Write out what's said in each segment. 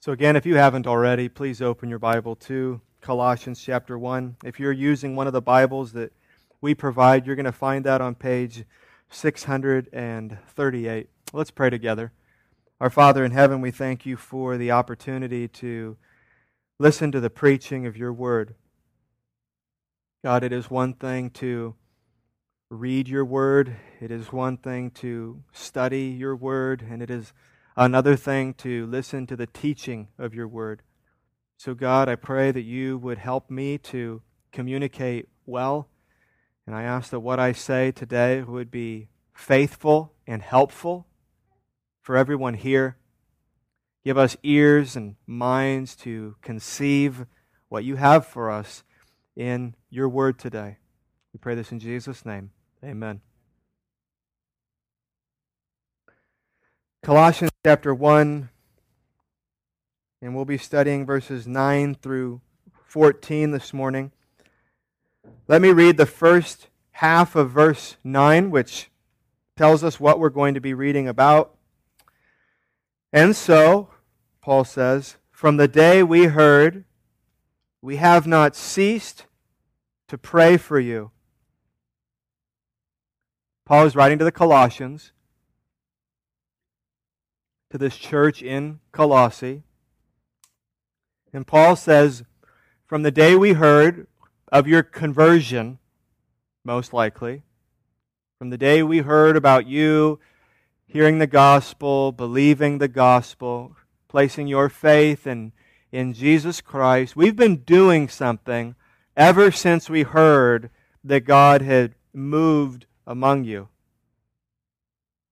So, again, if you haven't already, please open your Bible to Colossians chapter 1. If you're using one of the Bibles that we provide, you're going to find that on page 638. Let's pray together. Our Father in heaven, we thank you for the opportunity to listen to the preaching of your word. God, it is one thing to read your word, it is one thing to study your word, and it is another thing to listen to the teaching of your word. So, God, I pray that you would help me to communicate well. And I ask that what I say today would be faithful and helpful for everyone here. Give us ears and minds to conceive what you have for us in your word today. We pray this in Jesus' name. Amen. Colossians chapter 1, and we'll be studying verses 9 through 14 this morning. Let me read the first half of verse 9, which tells us what we're going to be reading about. And so, Paul says, from the day we heard, we have not ceased to pray for you. Paul is writing to the Colossians to this church in Colossae. And Paul says, From the day we heard of your conversion, most likely, from the day we heard about you hearing the gospel, believing the gospel, placing your faith in, in Jesus Christ, we've been doing something ever since we heard that God had moved among you.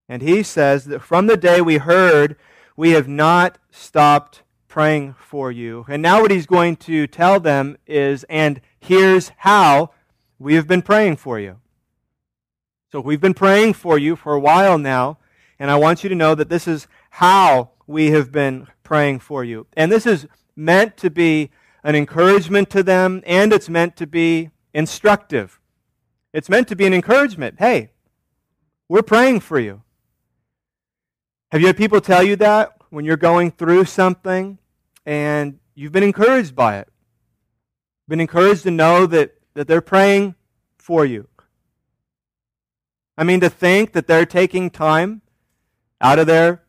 And he says that from the day we heard, we have not stopped praying for you. And now what he's going to tell them is, and here's how we have been praying for you. So we've been praying for you for a while now, and I want you to know that this is how we have been praying for you. And this is meant to be an encouragement to them, and it's meant to be instructive. It's meant to be an encouragement. Hey, we're praying for you. Have you had people tell you that when you're going through something and you've been encouraged by it? Been encouraged to know that, that they're praying for you. I mean, to think that they're taking time out of their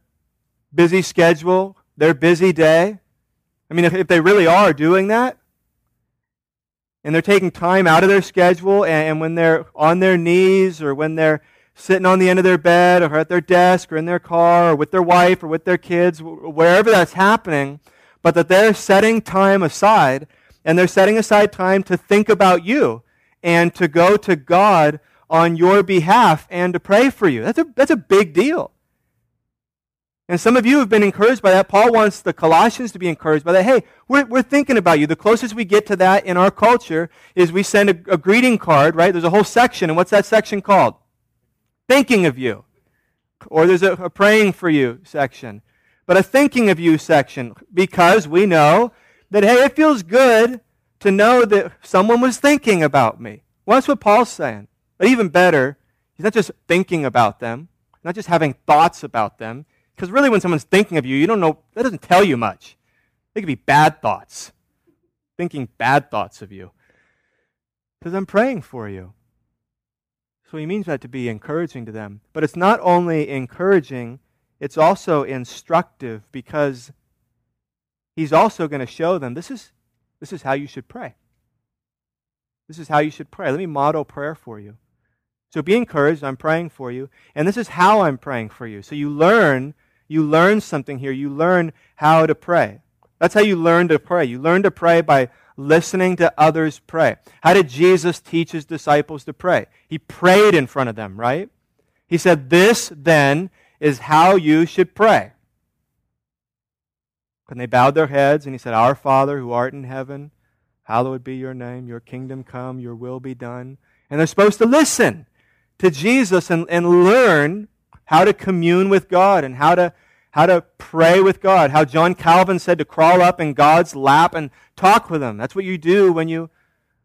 busy schedule, their busy day. I mean, if, if they really are doing that, and they're taking time out of their schedule, and, and when they're on their knees or when they're sitting on the end of their bed or at their desk or in their car or with their wife or with their kids, wherever that's happening, but that they're setting time aside and they're setting aside time to think about you and to go to God on your behalf and to pray for you. That's a, that's a big deal. And some of you have been encouraged by that. Paul wants the Colossians to be encouraged by that. Hey, we're, we're thinking about you. The closest we get to that in our culture is we send a, a greeting card, right? There's a whole section. And what's that section called? Thinking of you. Or there's a, a praying for you section. But a thinking of you section because we know that, hey, it feels good to know that someone was thinking about me. Well, that's what Paul's saying. But even better, he's not just thinking about them, not just having thoughts about them. Because really, when someone's thinking of you, you don't know, that doesn't tell you much. They could be bad thoughts, thinking bad thoughts of you. Because I'm praying for you. So he means that to be encouraging to them. But it's not only encouraging, it's also instructive because he's also going to show them this is, this is how you should pray. This is how you should pray. Let me model prayer for you. So be encouraged. I'm praying for you. And this is how I'm praying for you. So you learn, you learn something here. You learn how to pray. That's how you learn to pray. You learn to pray by listening to others pray. How did Jesus teach his disciples to pray? He prayed in front of them, right? He said, This then is how you should pray. And they bowed their heads, and he said, Our Father who art in heaven, hallowed be your name, your kingdom come, your will be done. And they're supposed to listen to Jesus and, and learn how to commune with God and how to how to pray with God, how John Calvin said to crawl up in God's lap and talk with him. That's what you do when you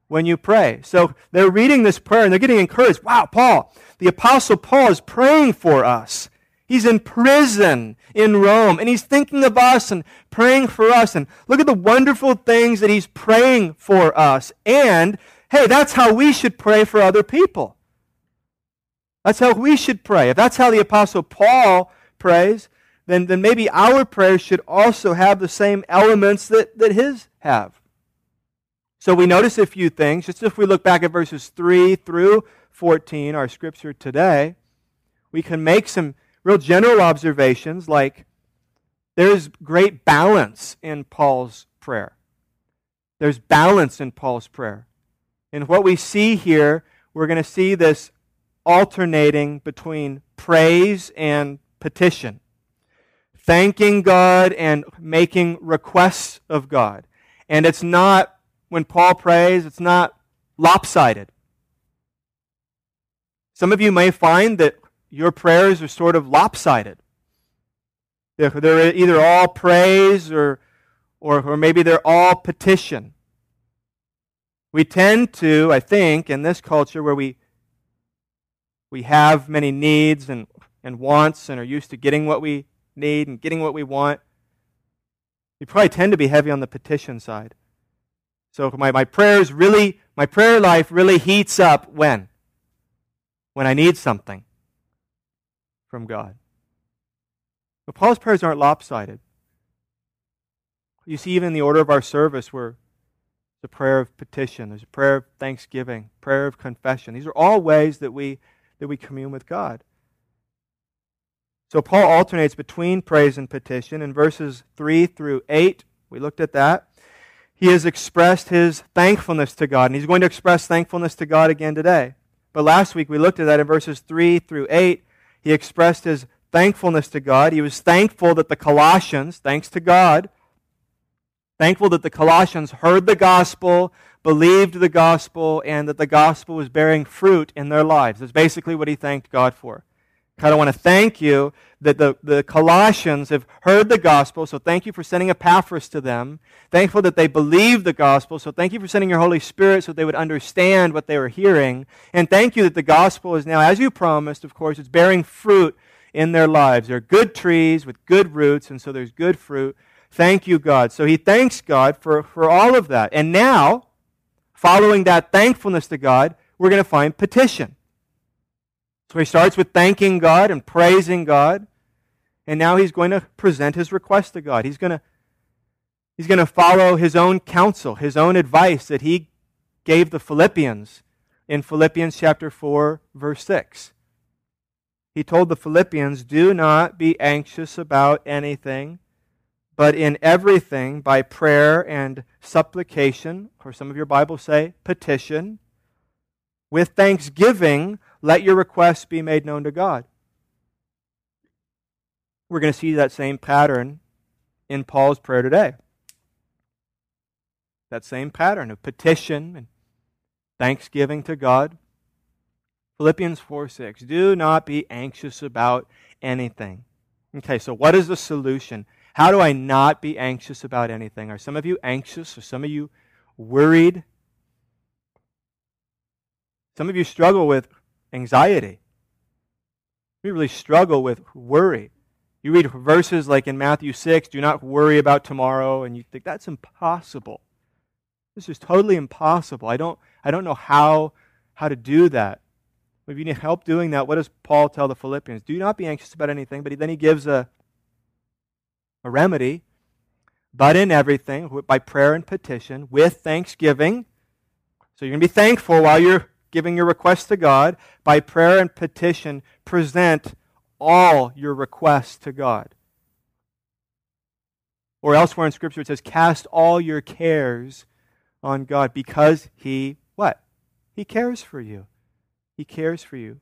when you pray. So they're reading this prayer and they're getting encouraged. Wow, Paul, the apostle Paul is praying for us. He's in prison in Rome, and he's thinking of us and praying for us. And look at the wonderful things that he's praying for us. And, hey, that's how we should pray for other people. That's how we should pray. If that's how the Apostle Paul prays, then, then maybe our prayers should also have the same elements that, that his have. So we notice a few things. Just if we look back at verses 3 through 14, our scripture today, we can make some real general observations like there's great balance in Paul's prayer. There's balance in Paul's prayer. And what we see here, we're going to see this alternating between praise and petition, thanking God and making requests of God. And it's not, when Paul prays, it's not lopsided. Some of you may find that your prayers are sort of lopsided. They're, they're either all praise or, or, or maybe they're all petition. We tend to, I think, in this culture where we, we have many needs and, and wants and are used to getting what we need and getting what we want, we probably tend to be heavy on the petition side. So my, my prayers really, my prayer life really heats up when? When I need something from God. But Paul's prayers aren't lopsided. You see, even in the order of our service, where the prayer of petition, there's a prayer of thanksgiving, prayer of confession. These are all ways that we that we commune with God. So Paul alternates between praise and petition. In verses 3 through 8, we looked at that. He has expressed his thankfulness to God, and he's going to express thankfulness to God again today. But last week we looked at that in verses 3 through 8. He expressed his thankfulness to God. He was thankful that the Colossians, thanks to God, thankful that the Colossians heard the gospel, believed the gospel, and that the gospel was bearing fruit in their lives. That's basically what he thanked God for. Kind of want to thank you that the, the Colossians have heard the gospel, so thank you for sending Epaphras to them. Thankful that they believed the gospel, so thank you for sending your Holy Spirit so they would understand what they were hearing. And thank you that the gospel is now, as you promised, of course, it's bearing fruit in their lives. They're good trees with good roots, and so there's good fruit. Thank you, God. So he thanks God for, for all of that. And now, following that thankfulness to God, we're going to find petition. So he starts with thanking God and praising God. And now he's going to present his request to God. He's going to, he's going to follow his own counsel, his own advice that he gave the Philippians in Philippians chapter 4, verse 6. He told the Philippians, Do not be anxious about anything, but in everything, by prayer and supplication, or some of your Bibles say petition, with thanksgiving, let your requests be made known to God. We're going to see that same pattern in Paul's prayer today. That same pattern of petition and thanksgiving to God. Philippians 4 6. Do not be anxious about anything. Okay, so what is the solution? How do I not be anxious about anything? Are some of you anxious? Are some of you worried? Some of you struggle with anxiety. We really struggle with worry. You read verses like in Matthew 6, do not worry about tomorrow, and you think that's impossible. This is totally impossible. I don't, I don't know how, how to do that. If you need help doing that, what does Paul tell the Philippians? Do not be anxious about anything, but then he gives a, a remedy. But in everything, by prayer and petition, with thanksgiving. So you're going to be thankful while you're giving your requests to God, by prayer and petition, present all your requests to God. Or elsewhere in Scripture it says, cast all your cares on God because He, what? He cares for you. He cares for you.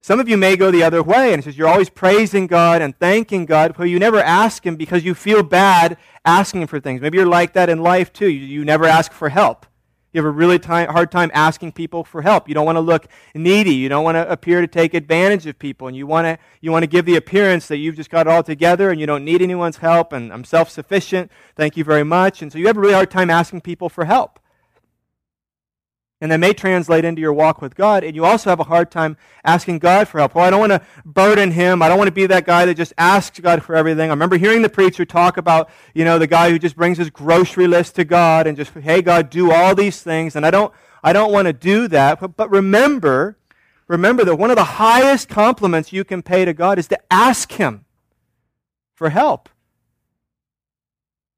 Some of you may go the other way and it says you're always praising God and thanking God, but you never ask Him because you feel bad asking for things. Maybe you're like that in life too. You, you never ask for help. You have a really time, hard time asking people for help. You don't want to look needy. You don't want to appear to take advantage of people. And you want to, you want to give the appearance that you've just got it all together and you don't need anyone's help and I'm self sufficient. Thank you very much. And so you have a really hard time asking people for help. And that may translate into your walk with God. And you also have a hard time asking God for help. Well, I don't want to burden him. I don't want to be that guy that just asks God for everything. I remember hearing the preacher talk about, you know, the guy who just brings his grocery list to God and just, hey, God, do all these things. And I don't, I don't want to do that. But, but remember, remember that one of the highest compliments you can pay to God is to ask him for help.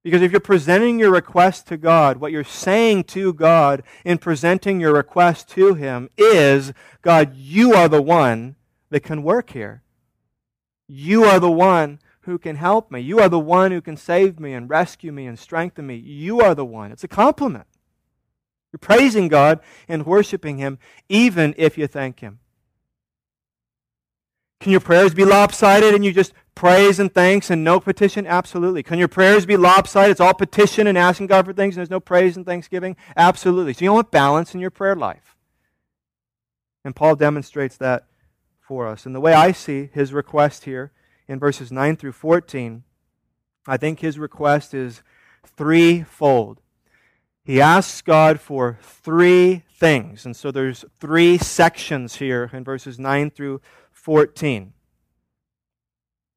Because if you're presenting your request to God, what you're saying to God in presenting your request to Him is God, you are the one that can work here. You are the one who can help me. You are the one who can save me and rescue me and strengthen me. You are the one. It's a compliment. You're praising God and worshiping Him, even if you thank Him. Can your prayers be lopsided and you just praise and thanks and no petition? Absolutely. Can your prayers be lopsided? It's all petition and asking God for things and there's no praise and thanksgiving? Absolutely. So you want balance in your prayer life. And Paul demonstrates that for us. And the way I see his request here in verses 9 through 14, I think his request is threefold. He asks God for three things. And so there's three sections here in verses 9 through 14.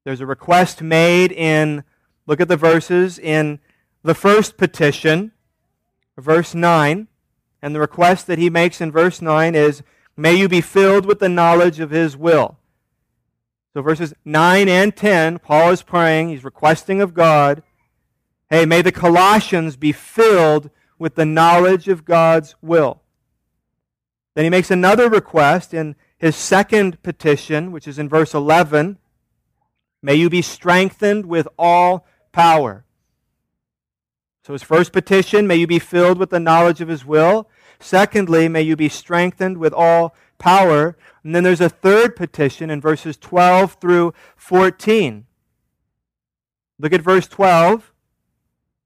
There's a request made in, look at the verses, in the first petition, verse 9. And the request that he makes in verse 9 is, May you be filled with the knowledge of his will. So verses 9 and 10, Paul is praying, he's requesting of God, Hey, may the Colossians be filled with the knowledge of God's will. Then he makes another request in his second petition, which is in verse 11. May you be strengthened with all power. So, his first petition, may you be filled with the knowledge of his will. Secondly, may you be strengthened with all power. And then there's a third petition in verses 12 through 14. Look at verse 12.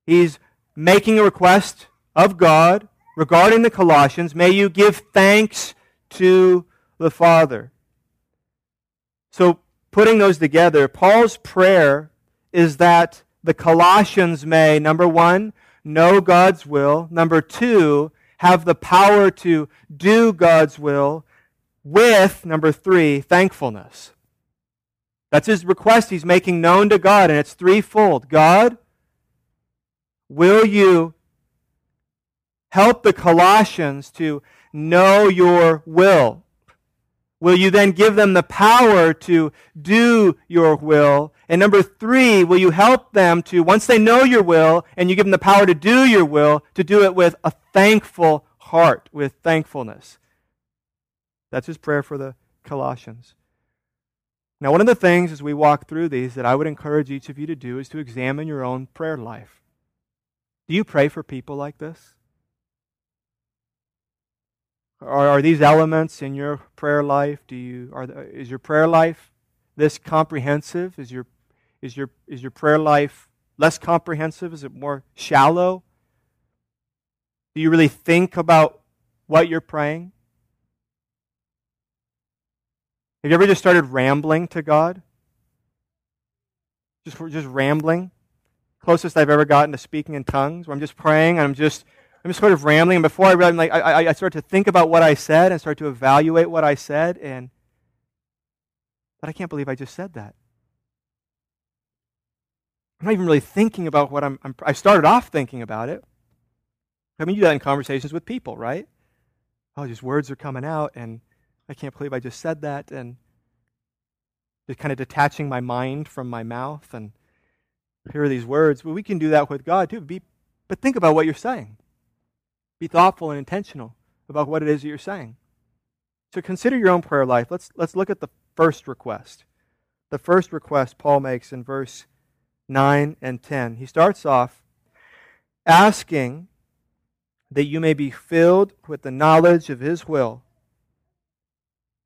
He's making a request of God regarding the Colossians. May you give thanks to the Father. So, putting those together, Paul's prayer is that the Colossians may, number one, know God's will, number two, have the power to do God's will, with, number three, thankfulness. That's his request he's making known to God, and it's threefold. God, will you help the Colossians to know your will? Will you then give them the power to do your will? And number three, will you help them to, once they know your will and you give them the power to do your will, to do it with a thankful heart, with thankfulness? That's his prayer for the Colossians. Now, one of the things as we walk through these that I would encourage each of you to do is to examine your own prayer life. Do you pray for people like this? Are, are these elements in your prayer life? Do you are is your prayer life this comprehensive? Is your is your is your prayer life less comprehensive? Is it more shallow? Do you really think about what you're praying? Have you ever just started rambling to God? Just just rambling. Closest I've ever gotten to speaking in tongues, where I'm just praying and I'm just I'm just sort of rambling, and before I really, like, I, I start to think about what I said and start to evaluate what I said, and but I can't believe I just said that. I'm not even really thinking about what I'm, I'm I started off thinking about it. I mean, you do that in conversations with people, right? Oh, just words are coming out, and I can't believe I just said that, and just kind of detaching my mind from my mouth, and here are these words. Well, we can do that with God too. Be, but think about what you're saying. Be thoughtful and intentional about what it is that you're saying. So consider your own prayer life. Let's, let's look at the first request. The first request Paul makes in verse 9 and 10. He starts off asking that you may be filled with the knowledge of his will.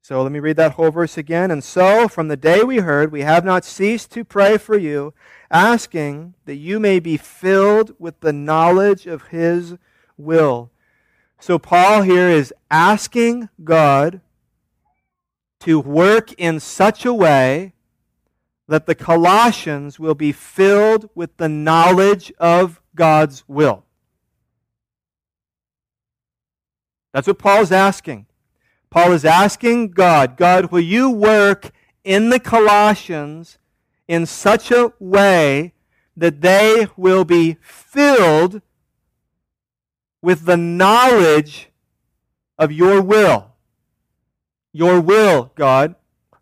So let me read that whole verse again. And so, from the day we heard, we have not ceased to pray for you, asking that you may be filled with the knowledge of his will. So, Paul here is asking God to work in such a way that the Colossians will be filled with the knowledge of God's will. That's what Paul's asking. Paul is asking God, God, will you work in the Colossians in such a way that they will be filled with the knowledge of your will? Your will, God,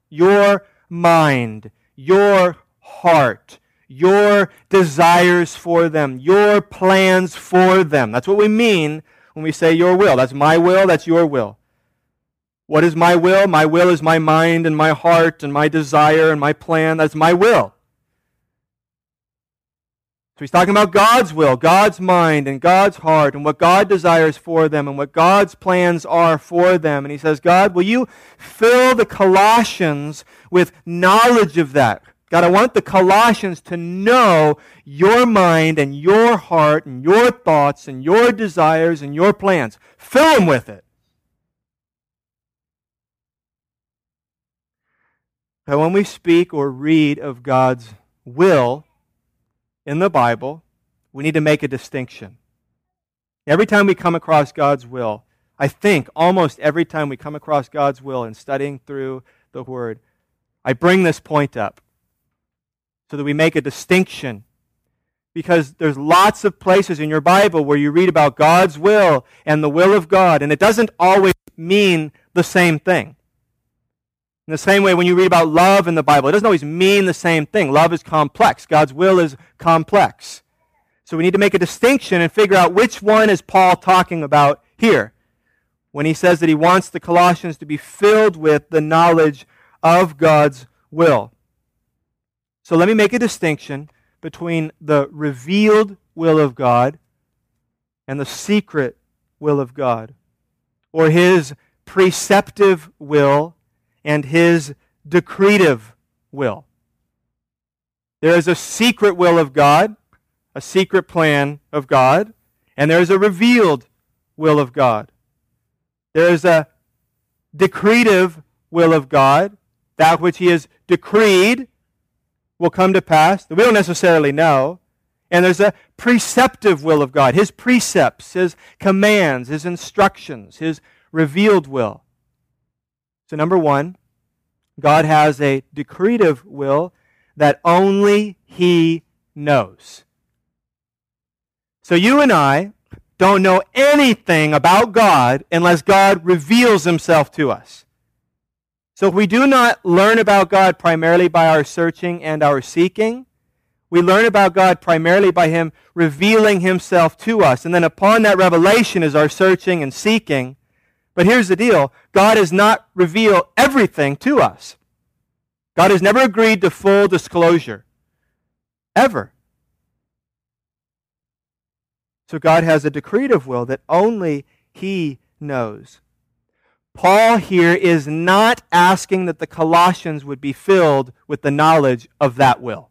your mind, your heart, your desires for them, your plans for them. That's what we mean when we say your will. That's my will, that's your will. What is my will? My will is my mind and my heart and my desire and my plan. That's my will. So he's talking about God's will, God's mind, and God's heart, and what God desires for them, and what God's plans are for them. And he says, God, will you fill the Colossians with knowledge of that? God, I want the Colossians to know your mind and your heart and your thoughts and your desires and your plans. Fill them with it. But when we speak or read of God's will in the Bible, we need to make a distinction. Every time we come across God's will, I think almost every time we come across God's will in studying through the Word, I bring this point up so that we make a distinction. Because there's lots of places in your Bible where you read about God's will and the will of God, and it doesn't always mean the same thing. In the same way, when you read about love in the Bible, it doesn't always mean the same thing. Love is complex. God's will is complex. So we need to make a distinction and figure out which one is Paul talking about here when he says that he wants the Colossians to be filled with the knowledge of God's will. So let me make a distinction between the revealed will of God and the secret will of God, or his preceptive will and his decretive will. There is a secret will of God, a secret plan of God, and there is a revealed will of God. There is a decretive will of God, that which he has decreed will come to pass that we don't necessarily know. And there's a preceptive will of God, His precepts, His commands, His instructions, His revealed will. So, number one, God has a decretive will that only He knows. So, you and I don't know anything about God unless God reveals Himself to us. So if we do not learn about God primarily by our searching and our seeking, we learn about God primarily by Him revealing Himself to us. And then upon that revelation is our searching and seeking. But here's the deal God has not revealed everything to us. God has never agreed to full disclosure. Ever. So God has a decretive will that only He knows. Paul here is not asking that the Colossians would be filled with the knowledge of that will.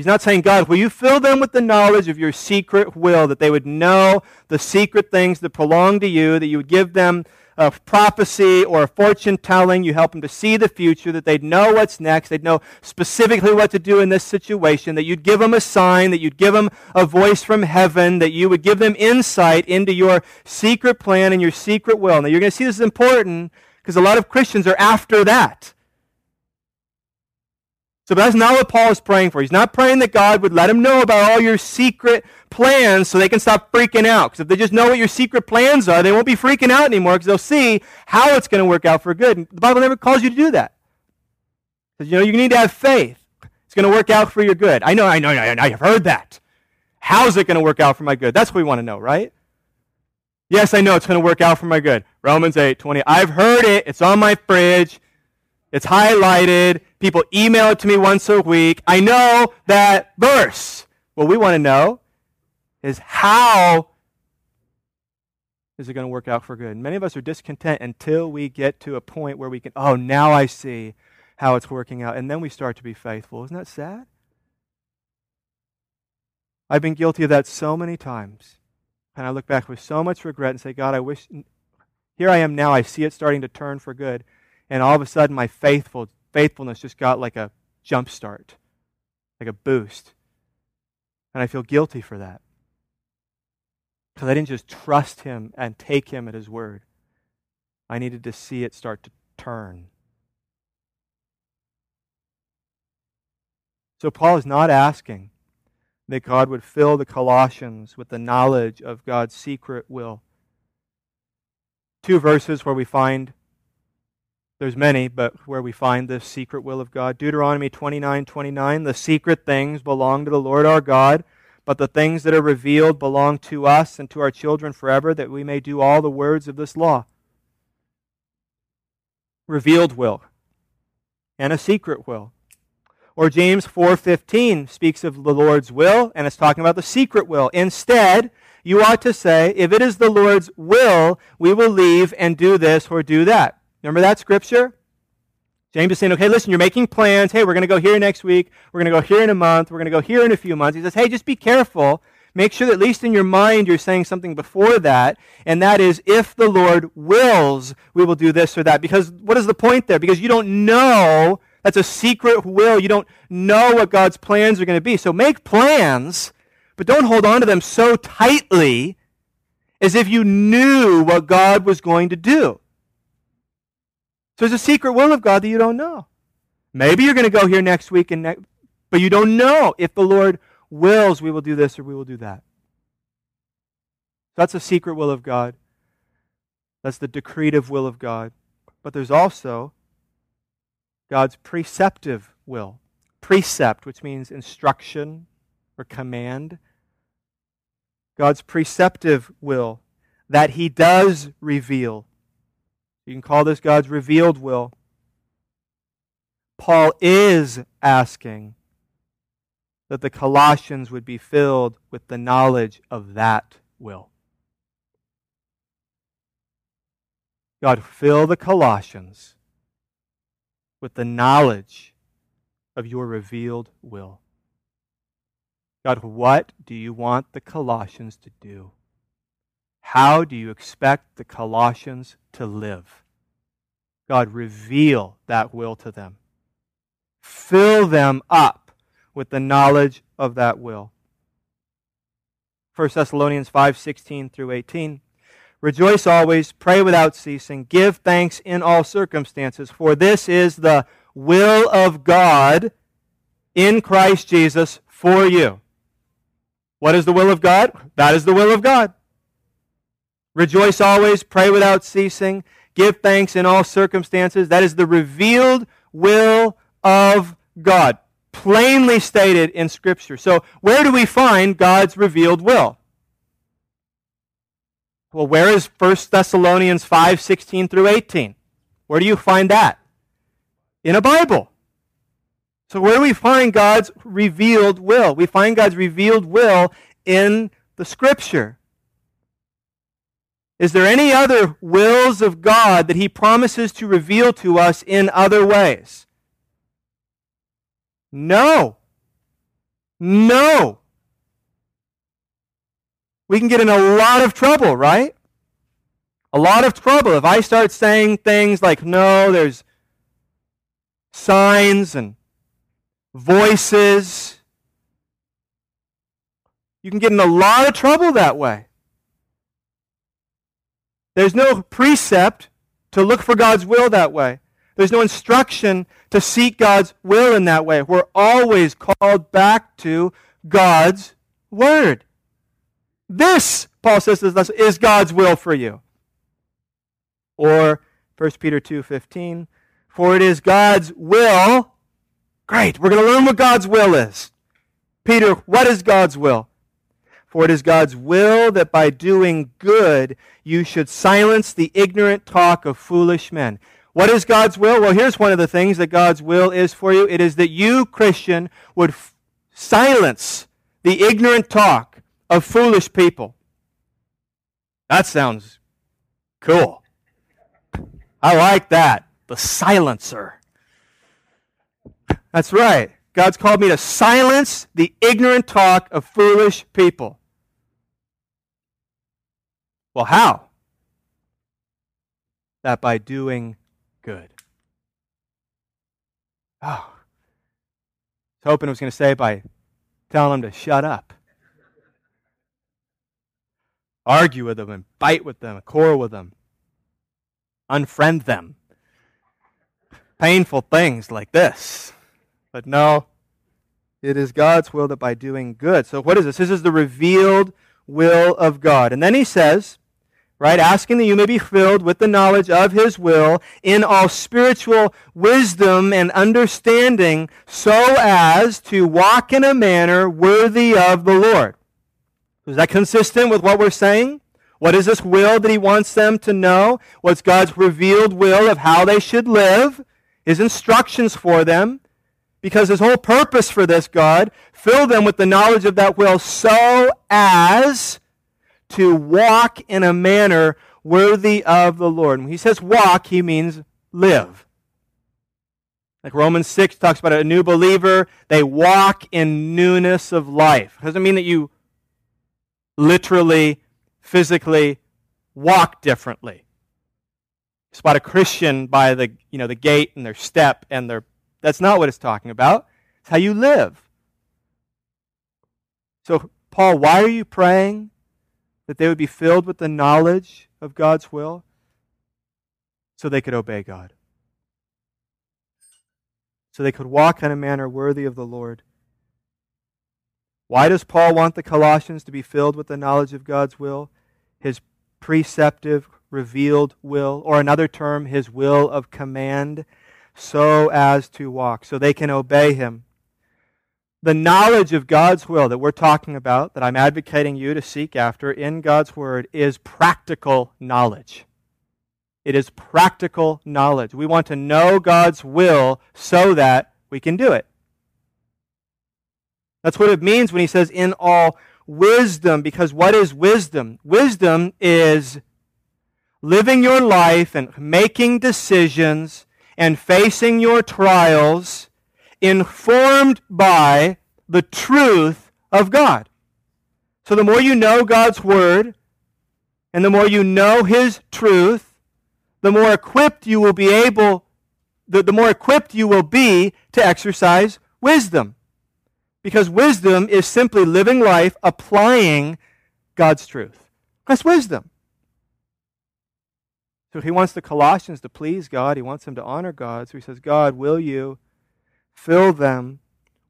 He's not saying, God, will you fill them with the knowledge of your secret will, that they would know the secret things that belong to you, that you would give them a prophecy or a fortune telling. You help them to see the future, that they'd know what's next. They'd know specifically what to do in this situation, that you'd give them a sign, that you'd give them a voice from heaven, that you would give them insight into your secret plan and your secret will. Now, you're going to see this is important because a lot of Christians are after that. So that's not what Paul is praying for. He's not praying that God would let him know about all your secret plans so they can stop freaking out. Because if they just know what your secret plans are, they won't be freaking out anymore because they'll see how it's going to work out for good. And the Bible never calls you to do that. Because, you know, you need to have faith. It's going to work out for your good. I know, I know, I know, I've heard that. How's it going to work out for my good? That's what we want to know, right? Yes, I know it's going to work out for my good. Romans 8, 20. I've heard it. It's on my fridge. It's highlighted. People email it to me once a week. I know that verse. What we want to know is how is it going to work out for good? Many of us are discontent until we get to a point where we can, oh, now I see how it's working out. And then we start to be faithful. Isn't that sad? I've been guilty of that so many times. And I look back with so much regret and say, God, I wish, here I am now. I see it starting to turn for good and all of a sudden my faithful faithfulness just got like a jump start, like a boost. And I feel guilty for that. Because I didn't just trust him and take him at his word. I needed to see it start to turn. So Paul is not asking that God would fill the Colossians with the knowledge of God's secret will. Two verses where we find there's many, but where we find this secret will of God. Deuteronomy 29 29, the secret things belong to the Lord our God, but the things that are revealed belong to us and to our children forever, that we may do all the words of this law. Revealed will and a secret will. Or James 4:15 speaks of the Lord's will and it's talking about the secret will. Instead, you ought to say, if it is the Lord's will, we will leave and do this or do that. Remember that scripture? James is saying, okay, listen, you're making plans. Hey, we're going to go here next week. We're going to go here in a month. We're going to go here in a few months. He says, hey, just be careful. Make sure that at least in your mind you're saying something before that, and that is, if the Lord wills, we will do this or that. Because what is the point there? Because you don't know. That's a secret will. You don't know what God's plans are going to be. So make plans, but don't hold on to them so tightly as if you knew what God was going to do. So there's a secret will of God that you don't know. Maybe you're going to go here next week, and but you don't know if the Lord wills we will do this or we will do that. That's a secret will of God. That's the decretive will of God. But there's also God's preceptive will. Precept, which means instruction or command. God's preceptive will that He does reveal you can call this God's revealed will. Paul is asking that the Colossians would be filled with the knowledge of that will. God, fill the Colossians with the knowledge of your revealed will. God, what do you want the Colossians to do? How do you expect the Colossians to live? God, reveal that will to them. Fill them up with the knowledge of that will. 1 Thessalonians 5 16 through 18. Rejoice always, pray without ceasing, give thanks in all circumstances, for this is the will of God in Christ Jesus for you. What is the will of God? That is the will of God. Rejoice always, pray without ceasing, give thanks in all circumstances. That is the revealed will of God, plainly stated in Scripture. So, where do we find God's revealed will? Well, where is 1 Thessalonians 5 16 through 18? Where do you find that? In a Bible. So, where do we find God's revealed will? We find God's revealed will in the Scripture. Is there any other wills of God that He promises to reveal to us in other ways? No. No. We can get in a lot of trouble, right? A lot of trouble if I start saying things like, no, there's signs and voices. You can get in a lot of trouble that way. There's no precept to look for God's will that way. There's no instruction to seek God's will in that way. We're always called back to God's word. This, Paul says, is God's will for you. Or 1 Peter 2:15, for it is God's will. Great, we're going to learn what God's will is. Peter, what is God's will? For it is God's will that by doing good you should silence the ignorant talk of foolish men. What is God's will? Well, here's one of the things that God's will is for you. It is that you, Christian, would f- silence the ignorant talk of foolish people. That sounds cool. I like that. The silencer. That's right. God's called me to silence the ignorant talk of foolish people. Well, how? That by doing good. Oh. I was hoping I was going to say by telling them to shut up. argue with them and fight with them, quarrel with them, unfriend them. Painful things like this. But no, it is God's will that by doing good. So, what is this? This is the revealed will of God. And then he says, right, asking that you may be filled with the knowledge of his will in all spiritual wisdom and understanding, so as to walk in a manner worthy of the Lord. Is that consistent with what we're saying? What is this will that he wants them to know? What's God's revealed will of how they should live? His instructions for them. Because his whole purpose for this, God, fill them with the knowledge of that will so as to walk in a manner worthy of the Lord. When he says walk, he means live. Like Romans 6 talks about a new believer, they walk in newness of life. It doesn't mean that you literally, physically walk differently. spot a Christian by the, you know, the gait and their step and their that's not what it's talking about. It's how you live. So, Paul, why are you praying that they would be filled with the knowledge of God's will? So they could obey God. So they could walk in a manner worthy of the Lord. Why does Paul want the Colossians to be filled with the knowledge of God's will? His preceptive, revealed will, or another term, his will of command so as to walk, so they can obey him. The knowledge of God's will that we're talking about, that I'm advocating you to seek after in God's Word, is practical knowledge. It is practical knowledge. We want to know God's will so that we can do it. That's what it means when he says, in all wisdom, because what is wisdom? Wisdom is living your life and making decisions and facing your trials informed by the truth of God. So the more you know God's Word, and the more you know His truth, the more equipped you will be able, the, the more equipped you will be to exercise wisdom. Because wisdom is simply living life applying God's truth. That's wisdom. So he wants the Colossians to please God. He wants them to honor God. So he says, God, will you fill them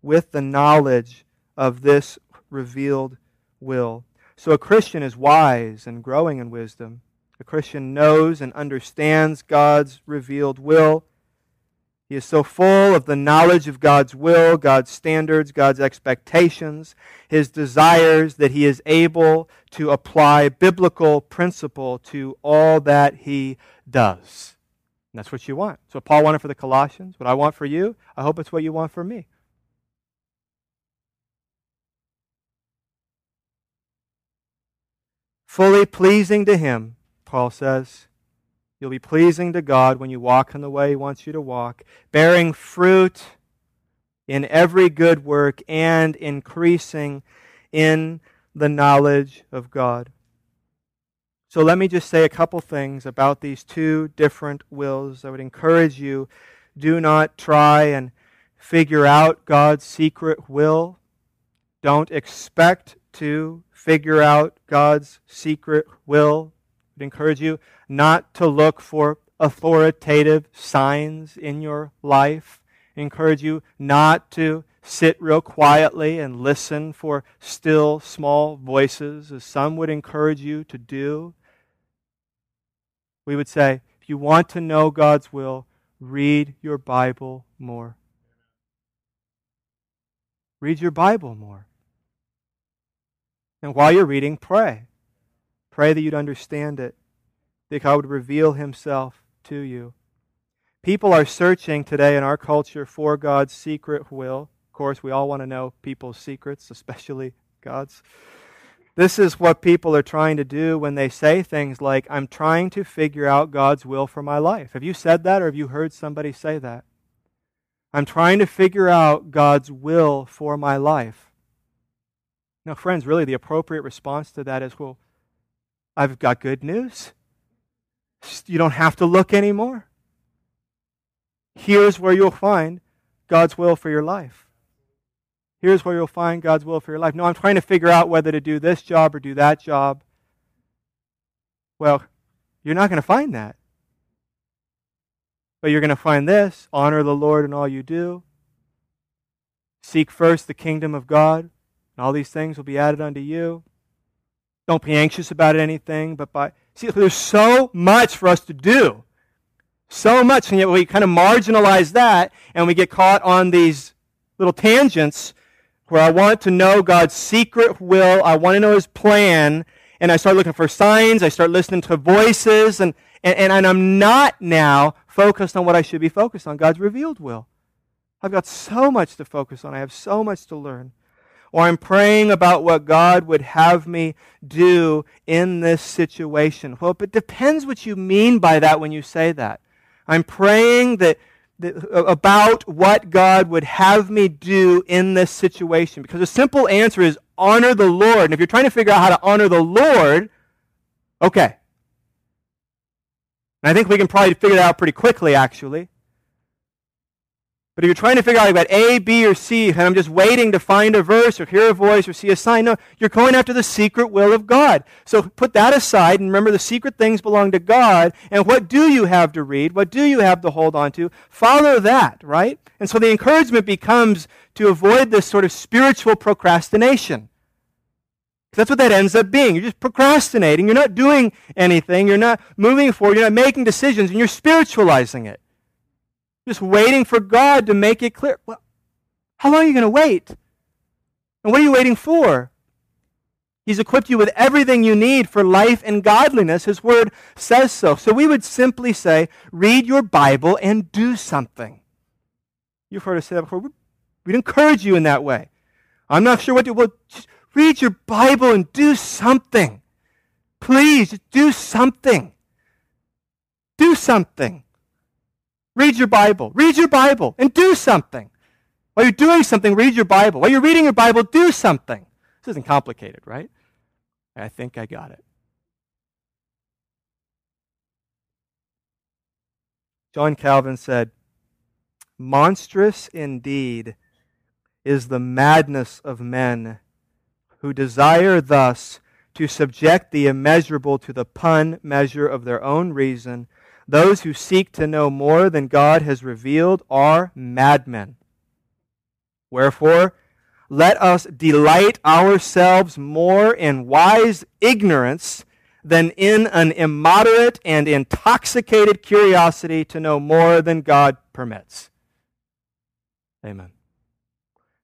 with the knowledge of this revealed will? So a Christian is wise and growing in wisdom. A Christian knows and understands God's revealed will. He is so full of the knowledge of God's will, God's standards, God's expectations, his desires, that he is able to apply biblical principle to all that he does. And that's what you want. So Paul wanted for the Colossians. What I want for you, I hope it's what you want for me. Fully pleasing to him, Paul says You'll be pleasing to God when you walk in the way He wants you to walk, bearing fruit in every good work and increasing in the knowledge of God. So let me just say a couple things about these two different wills. I would encourage you do not try and figure out God's secret will. Don't expect to figure out God's secret will. I would encourage you not to look for authoritative signs in your life. I encourage you not to sit real quietly and listen for still small voices, as some would encourage you to do. We would say, if you want to know God's will, read your Bible more. Read your Bible more. And while you're reading, pray. Pray that you'd understand it that God would reveal himself to you. People are searching today in our culture for God's secret will. Of course, we all want to know people's secrets, especially God's. This is what people are trying to do when they say things like, I'm trying to figure out God's will for my life. Have you said that or have you heard somebody say that? I'm trying to figure out God's will for my life. Now, friends, really the appropriate response to that is, well, I've got good news. You don't have to look anymore. Here's where you'll find God's will for your life. Here's where you'll find God's will for your life. No, I'm trying to figure out whether to do this job or do that job. Well, you're not going to find that. But you're going to find this honor the Lord in all you do. Seek first the kingdom of God, and all these things will be added unto you. Don't be anxious about anything, but by. See, there's so much for us to do. So much, and yet we kind of marginalize that, and we get caught on these little tangents where I want to know God's secret will, I want to know His plan, and I start looking for signs, I start listening to voices, and, and, and I'm not now focused on what I should be focused on God's revealed will. I've got so much to focus on, I have so much to learn. Or I'm praying about what God would have me do in this situation. Well, it depends what you mean by that when you say that. I'm praying that about what God would have me do in this situation. Because the simple answer is honor the Lord. And if you're trying to figure out how to honor the Lord, okay. And I think we can probably figure that out pretty quickly, actually. But if you're trying to figure out about A, B, or C, and I'm just waiting to find a verse or hear a voice or see a sign, no, you're going after the secret will of God. So put that aside and remember the secret things belong to God. And what do you have to read? What do you have to hold on to? Follow that, right? And so the encouragement becomes to avoid this sort of spiritual procrastination. That's what that ends up being. You're just procrastinating. You're not doing anything. You're not moving forward. You're not making decisions, and you're spiritualizing it. Just waiting for God to make it clear. Well, how long are you going to wait? And what are you waiting for? He's equipped you with everything you need for life and godliness. His word says so. So we would simply say, read your Bible and do something. You've heard us say that before. We'd encourage you in that way. I'm not sure what to well, just read your Bible and do something. Please, do something. Do something. Read your Bible. Read your Bible and do something. While you're doing something, read your Bible. While you're reading your Bible, do something. This isn't complicated, right? I think I got it. John Calvin said, Monstrous indeed is the madness of men who desire thus to subject the immeasurable to the pun measure of their own reason those who seek to know more than God has revealed are madmen. Wherefore, let us delight ourselves more in wise ignorance than in an immoderate and intoxicated curiosity to know more than God permits. Amen.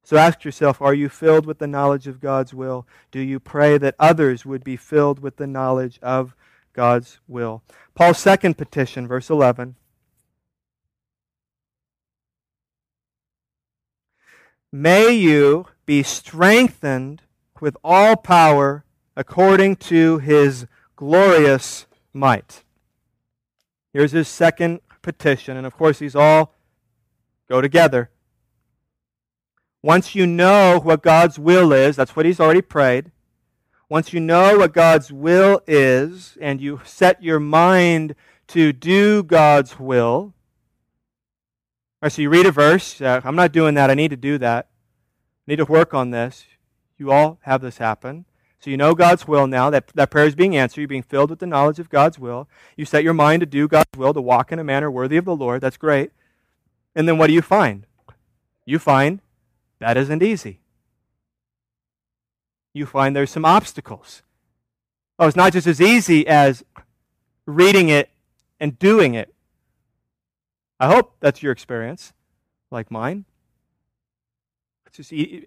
So ask yourself are you filled with the knowledge of God's will? Do you pray that others would be filled with the knowledge of God's will. Paul's second petition, verse 11. May you be strengthened with all power according to his glorious might. Here's his second petition, and of course, these all go together. Once you know what God's will is, that's what he's already prayed. Once you know what God's will is and you set your mind to do God's will, or so you read a verse, uh, I'm not doing that, I need to do that. I need to work on this. You all have this happen. So you know God's will now. That, that prayer is being answered. You're being filled with the knowledge of God's will. You set your mind to do God's will, to walk in a manner worthy of the Lord. That's great. And then what do you find? You find that isn't easy you find there's some obstacles. Oh, it's not just as easy as reading it and doing it. I hope that's your experience, like mine. It's just e-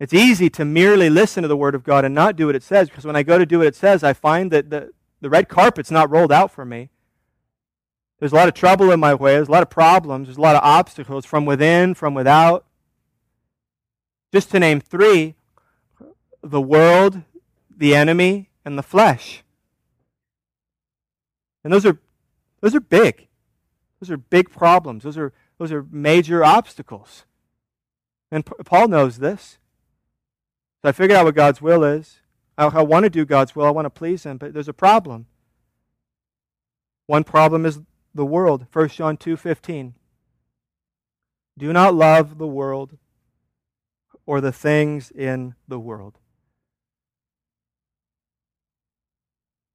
it's easy to merely listen to the Word of God and not do what it says, because when I go to do what it says, I find that the, the red carpet's not rolled out for me. There's a lot of trouble in my way, there's a lot of problems, there's a lot of obstacles from within, from without. Just to name three, the world, the enemy, and the flesh. And those are those are big. Those are big problems. Those are those are major obstacles. And Paul knows this. So I figured out what God's will is. I, I want to do God's will. I want to please him, but there's a problem. One problem is the world. 1 John 2:15. Do not love the world or the things in the world.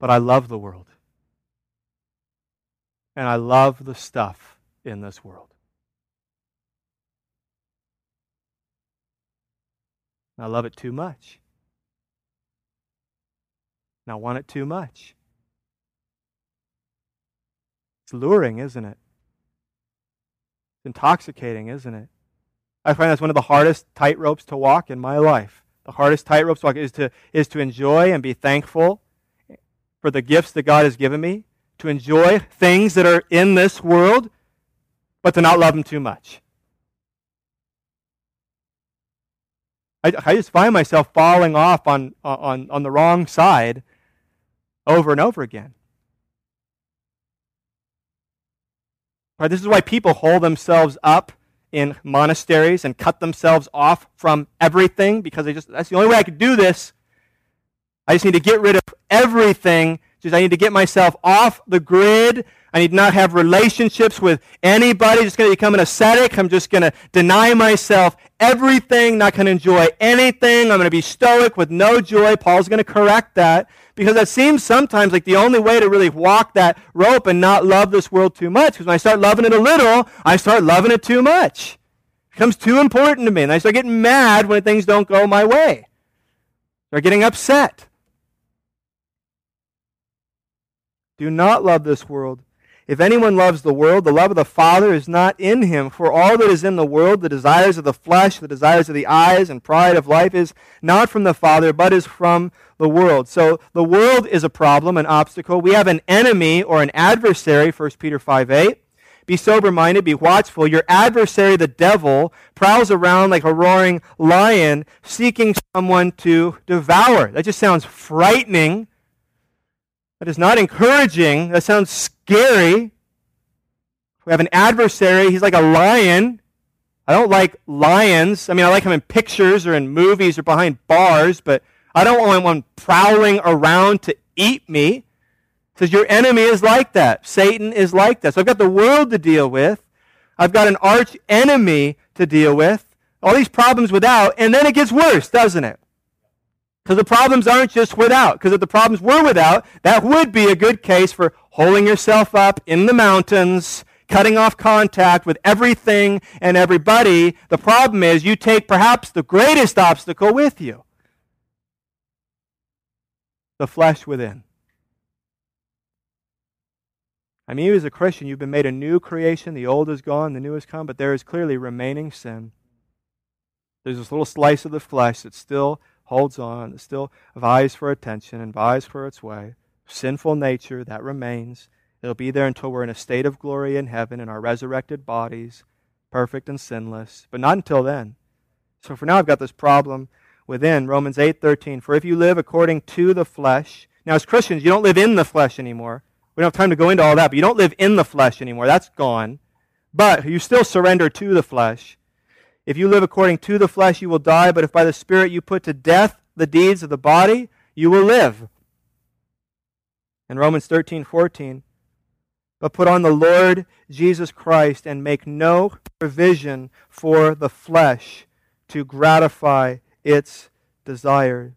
But I love the world. And I love the stuff in this world. I love it too much. And I want it too much. It's luring, isn't it? It's intoxicating, isn't it? I find that's one of the hardest tightropes to walk in my life. The hardest tightropes to walk is to, is to enjoy and be thankful for the gifts that God has given me, to enjoy things that are in this world, but to not love them too much. I, I just find myself falling off on, on, on the wrong side over and over again. Right, this is why people hold themselves up in monasteries and cut themselves off from everything because they just that's the only way I could do this. I just need to get rid of everything. Just I need to get myself off the grid. I need not have relationships with anybody. I'm Just going to become an ascetic. I'm just going to deny myself everything, not going to enjoy anything. I'm going to be stoic with no joy. Paul's going to correct that because that seems sometimes like the only way to really walk that rope and not love this world too much. Because when I start loving it a little, I start loving it too much. It becomes too important to me. And I start getting mad when things don't go my way. I start getting upset. Do not love this world if anyone loves the world, the love of the Father is not in him. For all that is in the world, the desires of the flesh, the desires of the eyes, and pride of life, is not from the Father, but is from the world. So the world is a problem, an obstacle. We have an enemy or an adversary, 1 Peter 5 8. Be sober minded, be watchful. Your adversary, the devil, prowls around like a roaring lion, seeking someone to devour. That just sounds frightening. That is not encouraging. That sounds scary. We have an adversary. He's like a lion. I don't like lions. I mean, I like them in pictures or in movies or behind bars, but I don't want one prowling around to eat me. Because your enemy is like that. Satan is like that. So I've got the world to deal with. I've got an arch enemy to deal with. All these problems without, and then it gets worse, doesn't it? Because the problems aren't just without. Because if the problems were without, that would be a good case for holding yourself up in the mountains, cutting off contact with everything and everybody. The problem is you take perhaps the greatest obstacle with you the flesh within. I mean, you as a Christian, you've been made a new creation. The old is gone, the new has come, but there is clearly remaining sin. There's this little slice of the flesh that still holds on, still vies for attention and vies for its way. Sinful nature, that remains. It'll be there until we're in a state of glory in heaven in our resurrected bodies, perfect and sinless, but not until then. So for now, I've got this problem within Romans 8:13. For if you live according to the flesh, now as Christians, you don't live in the flesh anymore. We don't have time to go into all that, but you don't live in the flesh anymore. That's gone. But you still surrender to the flesh. If you live according to the flesh, you will die, but if by the Spirit you put to death the deeds of the body, you will live. In Romans 13, 14, but put on the Lord Jesus Christ and make no provision for the flesh to gratify its desire.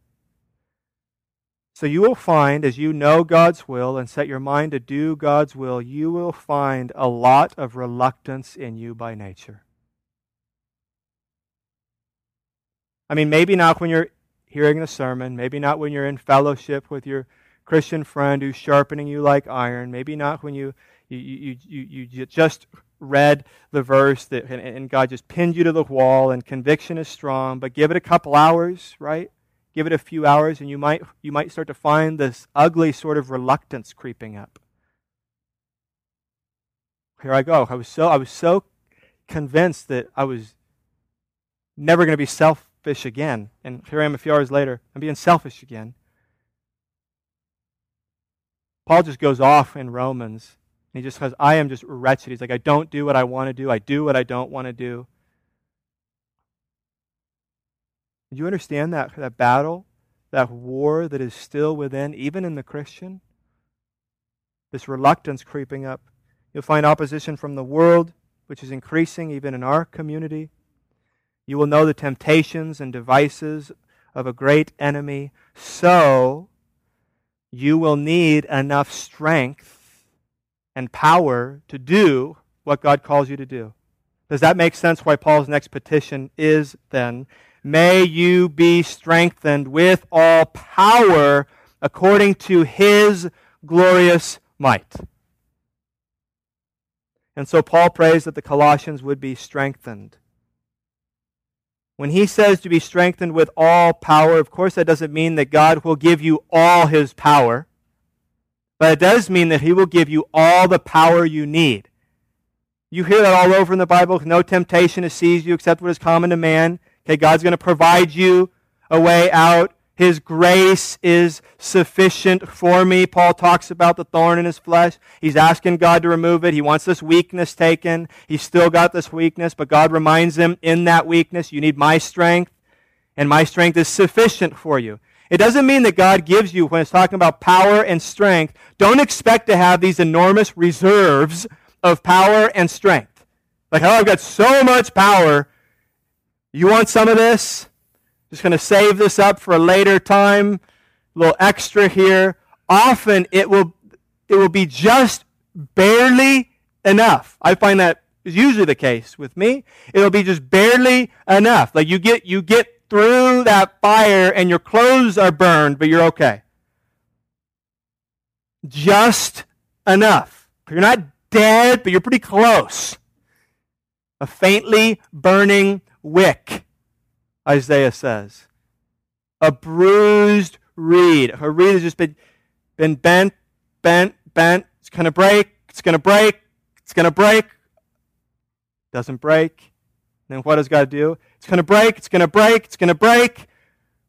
So you will find, as you know God's will and set your mind to do God's will, you will find a lot of reluctance in you by nature. I mean, maybe not when you're hearing the sermon, maybe not when you're in fellowship with your Christian friend who's sharpening you like iron, maybe not when you, you, you, you, you just read the verse that, and, and God just pinned you to the wall and conviction is strong, but give it a couple hours, right? Give it a few hours and you might, you might start to find this ugly sort of reluctance creeping up. Here I go. I was so, I was so convinced that I was never going to be self selfish again. And here I am a few hours later. I'm being selfish again. Paul just goes off in Romans. And he just says, I am just wretched. He's like, I don't do what I want to do. I do what I don't want to do. Do you understand that, that battle, that war that is still within, even in the Christian? This reluctance creeping up. You'll find opposition from the world, which is increasing even in our community. You will know the temptations and devices of a great enemy. So, you will need enough strength and power to do what God calls you to do. Does that make sense why Paul's next petition is then? May you be strengthened with all power according to his glorious might. And so Paul prays that the Colossians would be strengthened. When he says to be strengthened with all power, of course, that doesn't mean that God will give you all his power, but it does mean that he will give you all the power you need. You hear that all over in the Bible. No temptation has seized you except what is common to man. Okay, God's going to provide you a way out. His grace is sufficient for me. Paul talks about the thorn in his flesh. He's asking God to remove it. He wants this weakness taken. He's still got this weakness, but God reminds him in that weakness, you need my strength, and my strength is sufficient for you. It doesn't mean that God gives you, when it's talking about power and strength, don't expect to have these enormous reserves of power and strength. Like, oh, I've got so much power. You want some of this? Just going to save this up for a later time. A little extra here. Often it will, it will be just barely enough. I find that is usually the case with me. It'll be just barely enough. Like you get, you get through that fire and your clothes are burned, but you're okay. Just enough. You're not dead, but you're pretty close. A faintly burning wick. Isaiah says. A bruised reed. A reed has just been, been bent, bent, bent. It's going to break. It's going to break. It's going to break. Doesn't break. Then what does God do? It's going to break. It's going to break. It's going to break.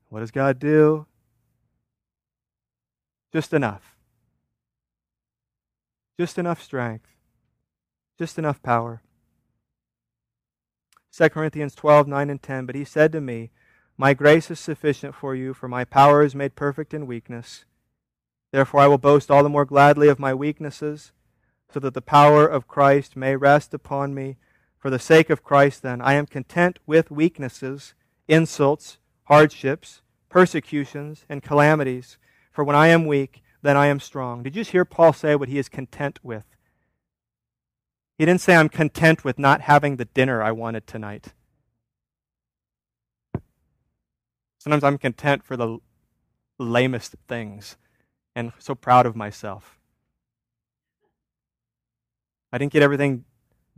What does God do? Just enough. Just enough strength. Just enough power. 2 Corinthians 12, 9 and 10. But he said to me, My grace is sufficient for you, for my power is made perfect in weakness. Therefore I will boast all the more gladly of my weaknesses, so that the power of Christ may rest upon me. For the sake of Christ, then, I am content with weaknesses, insults, hardships, persecutions, and calamities. For when I am weak, then I am strong. Did you hear Paul say what he is content with? He didn't say, I'm content with not having the dinner I wanted tonight. Sometimes I'm content for the lamest things and so proud of myself. I didn't get everything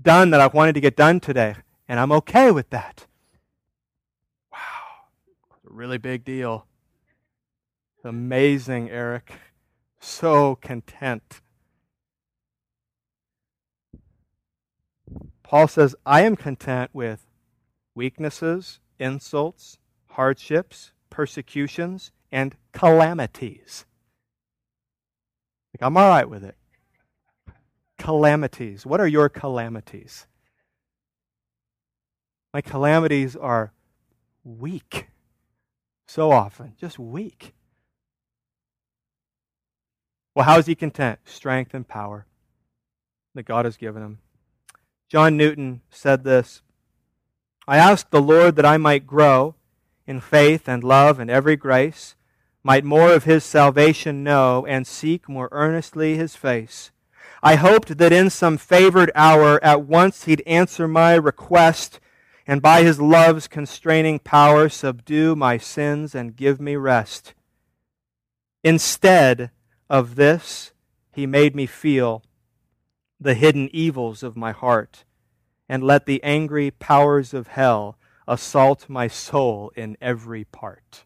done that I wanted to get done today, and I'm okay with that. Wow, a really big deal. Amazing, Eric. So content. Paul says, I am content with weaknesses, insults, hardships, persecutions, and calamities. Like, I'm all right with it. Calamities. What are your calamities? My calamities are weak. So often, just weak. Well, how is he content? Strength and power that God has given him. John Newton said this I asked the Lord that I might grow in faith and love and every grace, might more of his salvation know, and seek more earnestly his face. I hoped that in some favored hour at once he'd answer my request, and by his love's constraining power subdue my sins and give me rest. Instead of this, he made me feel the hidden evils of my heart, and let the angry powers of hell assault my soul in every part.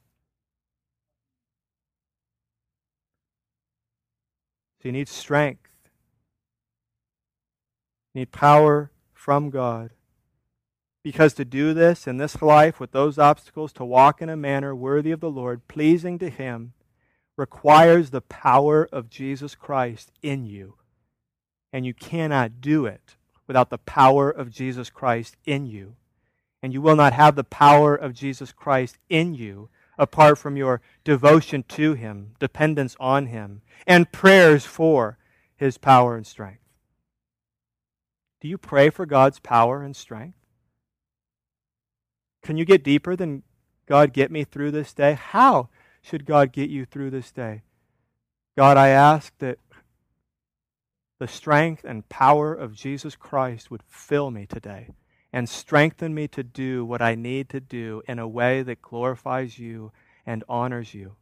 So you need strength. You need power from God. Because to do this in this life with those obstacles, to walk in a manner worthy of the Lord, pleasing to Him, requires the power of Jesus Christ in you and you cannot do it without the power of Jesus Christ in you. And you will not have the power of Jesus Christ in you apart from your devotion to Him, dependence on Him, and prayers for His power and strength. Do you pray for God's power and strength? Can you get deeper than God, get me through this day? How should God get you through this day? God, I ask that the strength and power of Jesus Christ would fill me today and strengthen me to do what I need to do in a way that glorifies you and honors you.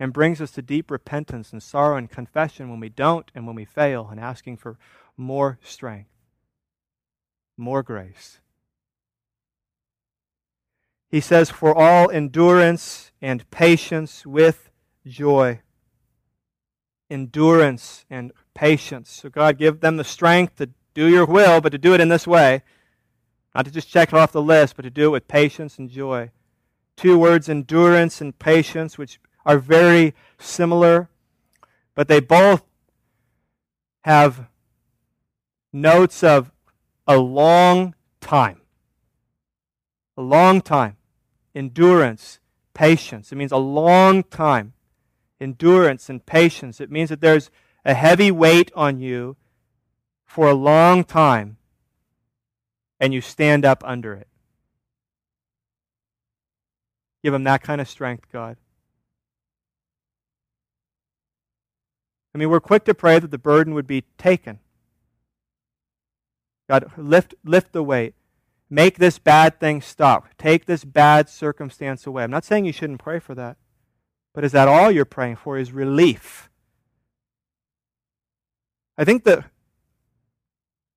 And brings us to deep repentance and sorrow and confession when we don't and when we fail, and asking for more strength, more grace. He says, For all endurance and patience with joy. Endurance and patience. So, God, give them the strength to do your will, but to do it in this way. Not to just check it off the list, but to do it with patience and joy. Two words, endurance and patience, which are very similar, but they both have notes of a long time. A long time endurance, patience. It means a long time. Endurance and patience. It means that there's a heavy weight on you for a long time and you stand up under it. Give them that kind of strength, God. I mean, we're quick to pray that the burden would be taken. God, lift, lift the weight. Make this bad thing stop. Take this bad circumstance away. I'm not saying you shouldn't pray for that. But is that all you're praying for? Is relief? I think the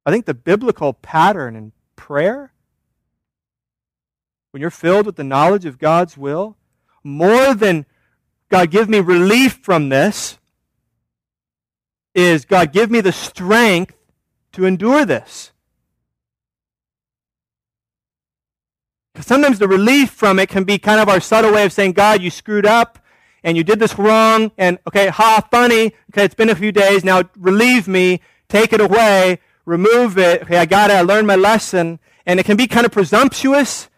I think the biblical pattern in prayer, when you're filled with the knowledge of God's will, more than God give me relief from this, is God give me the strength to endure this. Sometimes the relief from it can be kind of our subtle way of saying, God, you screwed up and you did this wrong, and okay, ha, funny, okay, it's been a few days, now relieve me, take it away, remove it, okay, I got it, I learned my lesson, and it can be kind of presumptuous.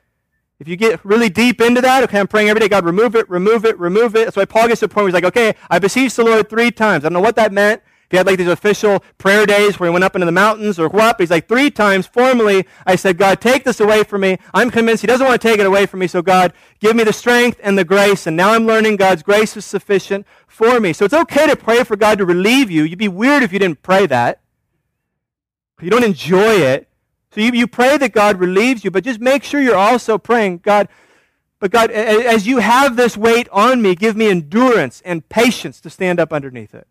If you get really deep into that, okay, I'm praying every day, God, remove it, remove it, remove it. That's why Paul gets to the point where he's like, okay, I beseeched the Lord three times. I don't know what that meant. He had like these official prayer days where he went up into the mountains or what, he's like, three times formally, I said, God, take this away from me. I'm convinced he doesn't want to take it away from me. So God, give me the strength and the grace. And now I'm learning God's grace is sufficient for me. So it's okay to pray for God to relieve you. You'd be weird if you didn't pray that. You don't enjoy it. So you, you pray that God relieves you, but just make sure you're also praying, God, but God, as you have this weight on me, give me endurance and patience to stand up underneath it.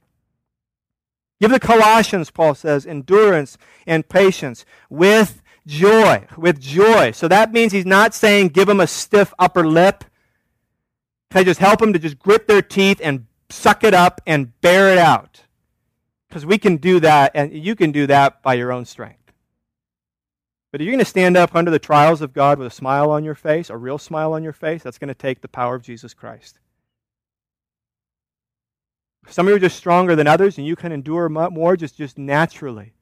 Give the Colossians, Paul says, endurance and patience with joy. With joy. So that means he's not saying give them a stiff upper lip. Can I just help them to just grit their teeth and suck it up and bear it out? Because we can do that, and you can do that by your own strength. But if you're going to stand up under the trials of God with a smile on your face, a real smile on your face, that's going to take the power of Jesus Christ. Some of you are just stronger than others, and you can endure more just, just naturally.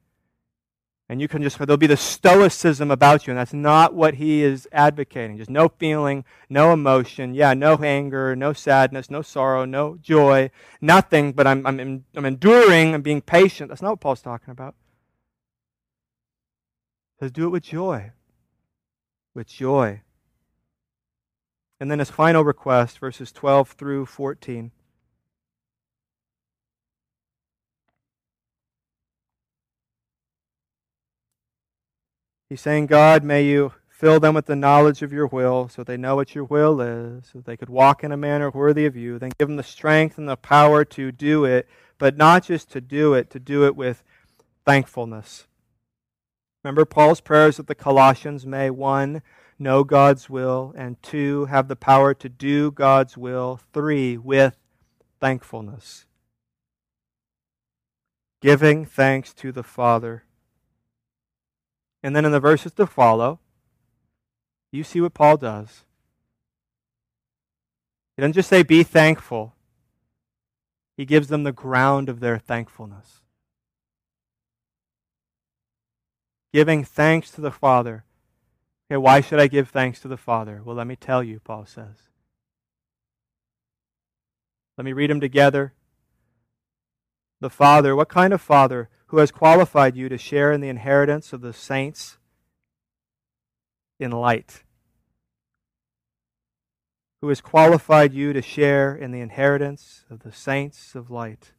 And you can just, there'll be the stoicism about you, and that's not what he is advocating. Just no feeling, no emotion, yeah, no anger, no sadness, no sorrow, no joy, nothing, but I'm, I'm, I'm enduring, I'm being patient. That's not what Paul's talking about. He says, do it with joy. With joy. And then his final request, verses 12 through 14. He's saying, God, may you fill them with the knowledge of your will so they know what your will is, so they could walk in a manner worthy of you. Then give them the strength and the power to do it, but not just to do it, to do it with thankfulness. Remember Paul's prayers of the Colossians may one, know God's will, and two, have the power to do God's will, three, with thankfulness. Giving thanks to the Father and then in the verses to follow, you see what Paul does. He doesn't just say, be thankful, he gives them the ground of their thankfulness. Giving thanks to the Father. Okay, why should I give thanks to the Father? Well, let me tell you, Paul says. Let me read them together. The Father, what kind of Father? Who has qualified you to share in the inheritance of the saints in light. who has qualified you to share in the inheritance of the saints of light.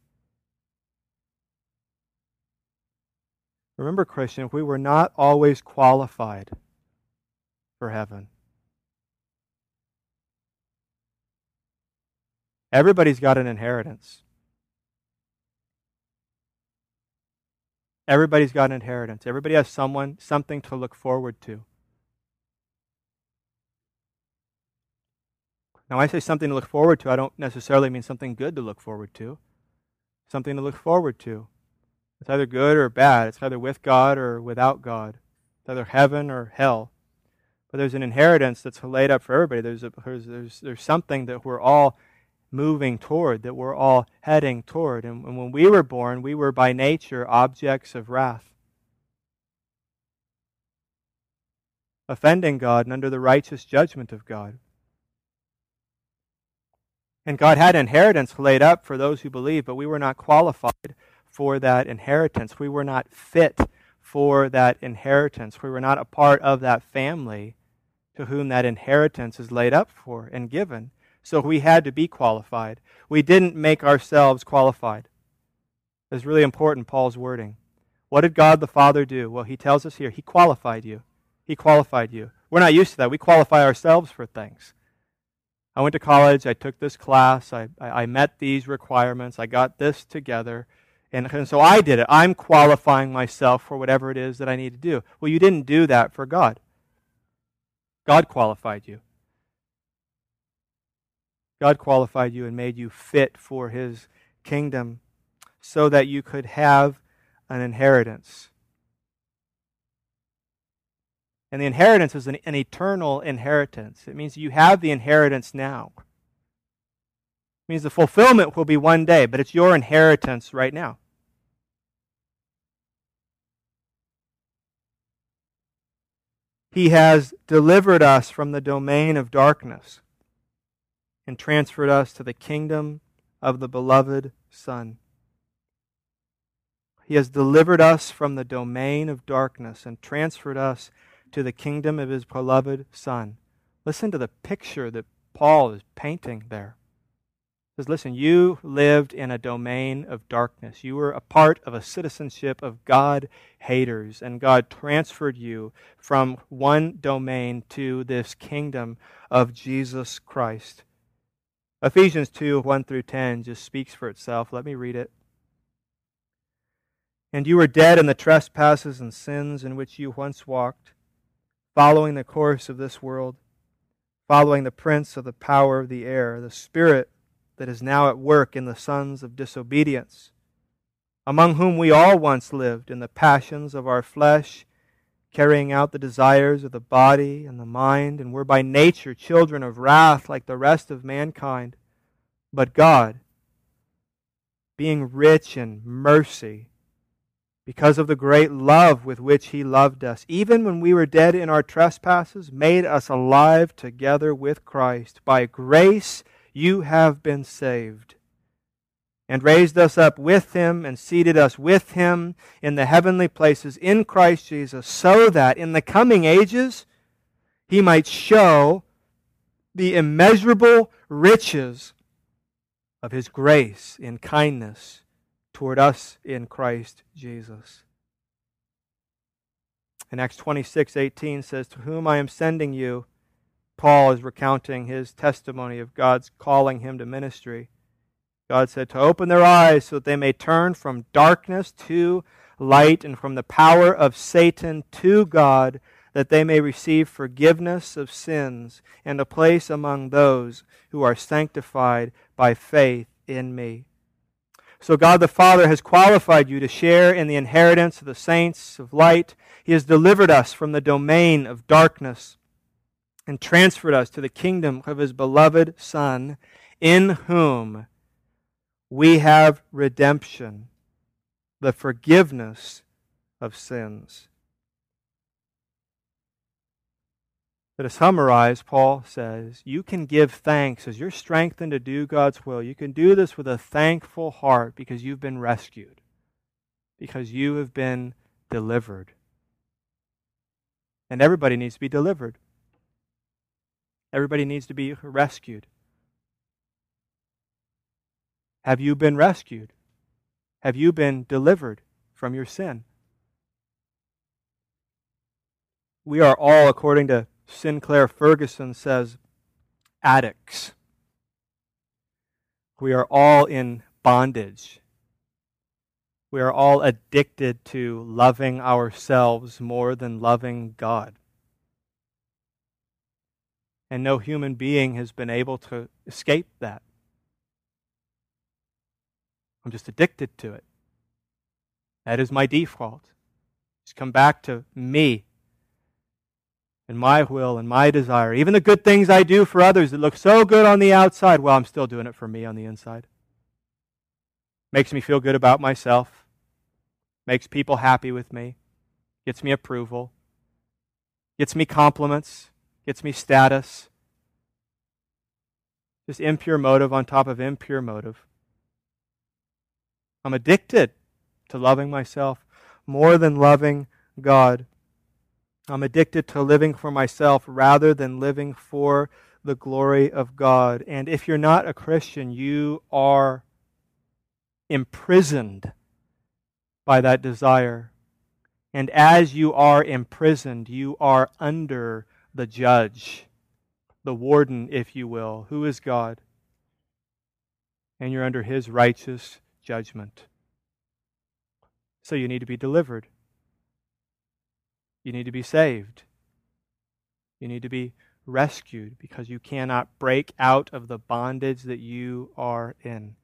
Remember, Christian, we were not always qualified for heaven. Everybody's got an inheritance. Everybody's got an inheritance. Everybody has someone, something to look forward to. Now, I say something to look forward to, I don't necessarily mean something good to look forward to. Something to look forward to. It's either good or bad. It's either with God or without God. It's either heaven or hell. But there's an inheritance that's laid up for everybody. There's, a, there's, there's, there's something that we're all moving toward, that we're all heading toward. And, and when we were born, we were by nature objects of wrath. Offending God and under the righteous judgment of God. And God had inheritance laid up for those who believe, but we were not qualified for that inheritance. We were not fit for that inheritance. We were not a part of that family to whom that inheritance is laid up for and given. So we had to be qualified. We didn't make ourselves qualified. It's really important, Paul's wording. What did God the Father do? Well, he tells us here, He qualified you. He qualified you. We're not used to that. We qualify ourselves for things. I went to college, I took this class, I, I, I met these requirements, I got this together, and, and so I did it. I'm qualifying myself for whatever it is that I need to do. Well, you didn't do that for God. God qualified you. God qualified you and made you fit for his kingdom so that you could have an inheritance. And the inheritance is an, an eternal inheritance. It means you have the inheritance now. It means the fulfillment will be one day, but it's your inheritance right now. He has delivered us from the domain of darkness and transferred us to the kingdom of the beloved Son. He has delivered us from the domain of darkness and transferred us to the kingdom of his beloved Son. Listen to the picture that Paul is painting there. He says, Listen, you lived in a domain of darkness. You were a part of a citizenship of God haters, and God transferred you from one domain to this kingdom of Jesus Christ. Ephesians 2 1 through 10 just speaks for itself. Let me read it. And you were dead in the trespasses and sins in which you once walked following the course of this world, following the prince of the power of the air, the spirit that is now at work in the sons of disobedience, among whom we all once lived in the passions of our flesh, carrying out the desires of the body and the mind, and were by nature children of wrath like the rest of mankind. But God, being rich in mercy, because of the great love with which he loved us, even when we were dead in our trespasses, made us alive together with Christ. By grace you have been saved, and raised us up with him, and seated us with him in the heavenly places in Christ Jesus, so that in the coming ages he might show the immeasurable riches of his grace in kindness toward us in Christ Jesus. In Acts 26 18 says, To whom I am sending you, Paul is recounting his testimony of God's calling him to ministry. God said, To open their eyes so that they may turn from darkness to light and from the power of Satan to God, that they may receive forgiveness of sins and a place among those who are sanctified by faith in me. So God the Father has qualified you to share in the inheritance of the saints of light. He has delivered us from the domain of darkness and transferred us to the kingdom of his beloved Son, in whom we have redemption, the forgiveness of sins. To summarize, Paul says, you can give thanks as you're strengthened to do God's will. You can do this with a thankful heart because you've been rescued, because you have been delivered. And everybody needs to be delivered. Everybody needs to be rescued. Have you been rescued? Have you been delivered from your sin? We are all, according to Sinclair Ferguson, says, addicts. We are all in bondage. We are all addicted to loving ourselves more than loving God. And no human being has been able to escape that. I'm just addicted to it. That is my default. Just come back to me and my will and my desire. Even the good things I do for others that look so good on the outside, well, I'm still doing it for me on the inside. Makes me feel good about myself, makes people happy with me, gets me approval, gets me compliments, gets me status. Just impure motive on top of impure motive. I'm addicted to loving myself more than loving God. I'm addicted to living for myself rather than living for the glory of God. And if you're not a Christian, you are imprisoned by that desire. And as you are imprisoned, you are under the judge, the warden, if you will, who is God. And you're under his righteous judgment. So you need to be delivered. You need to be saved. You need to be rescued because you cannot break out of the bondage that you are in.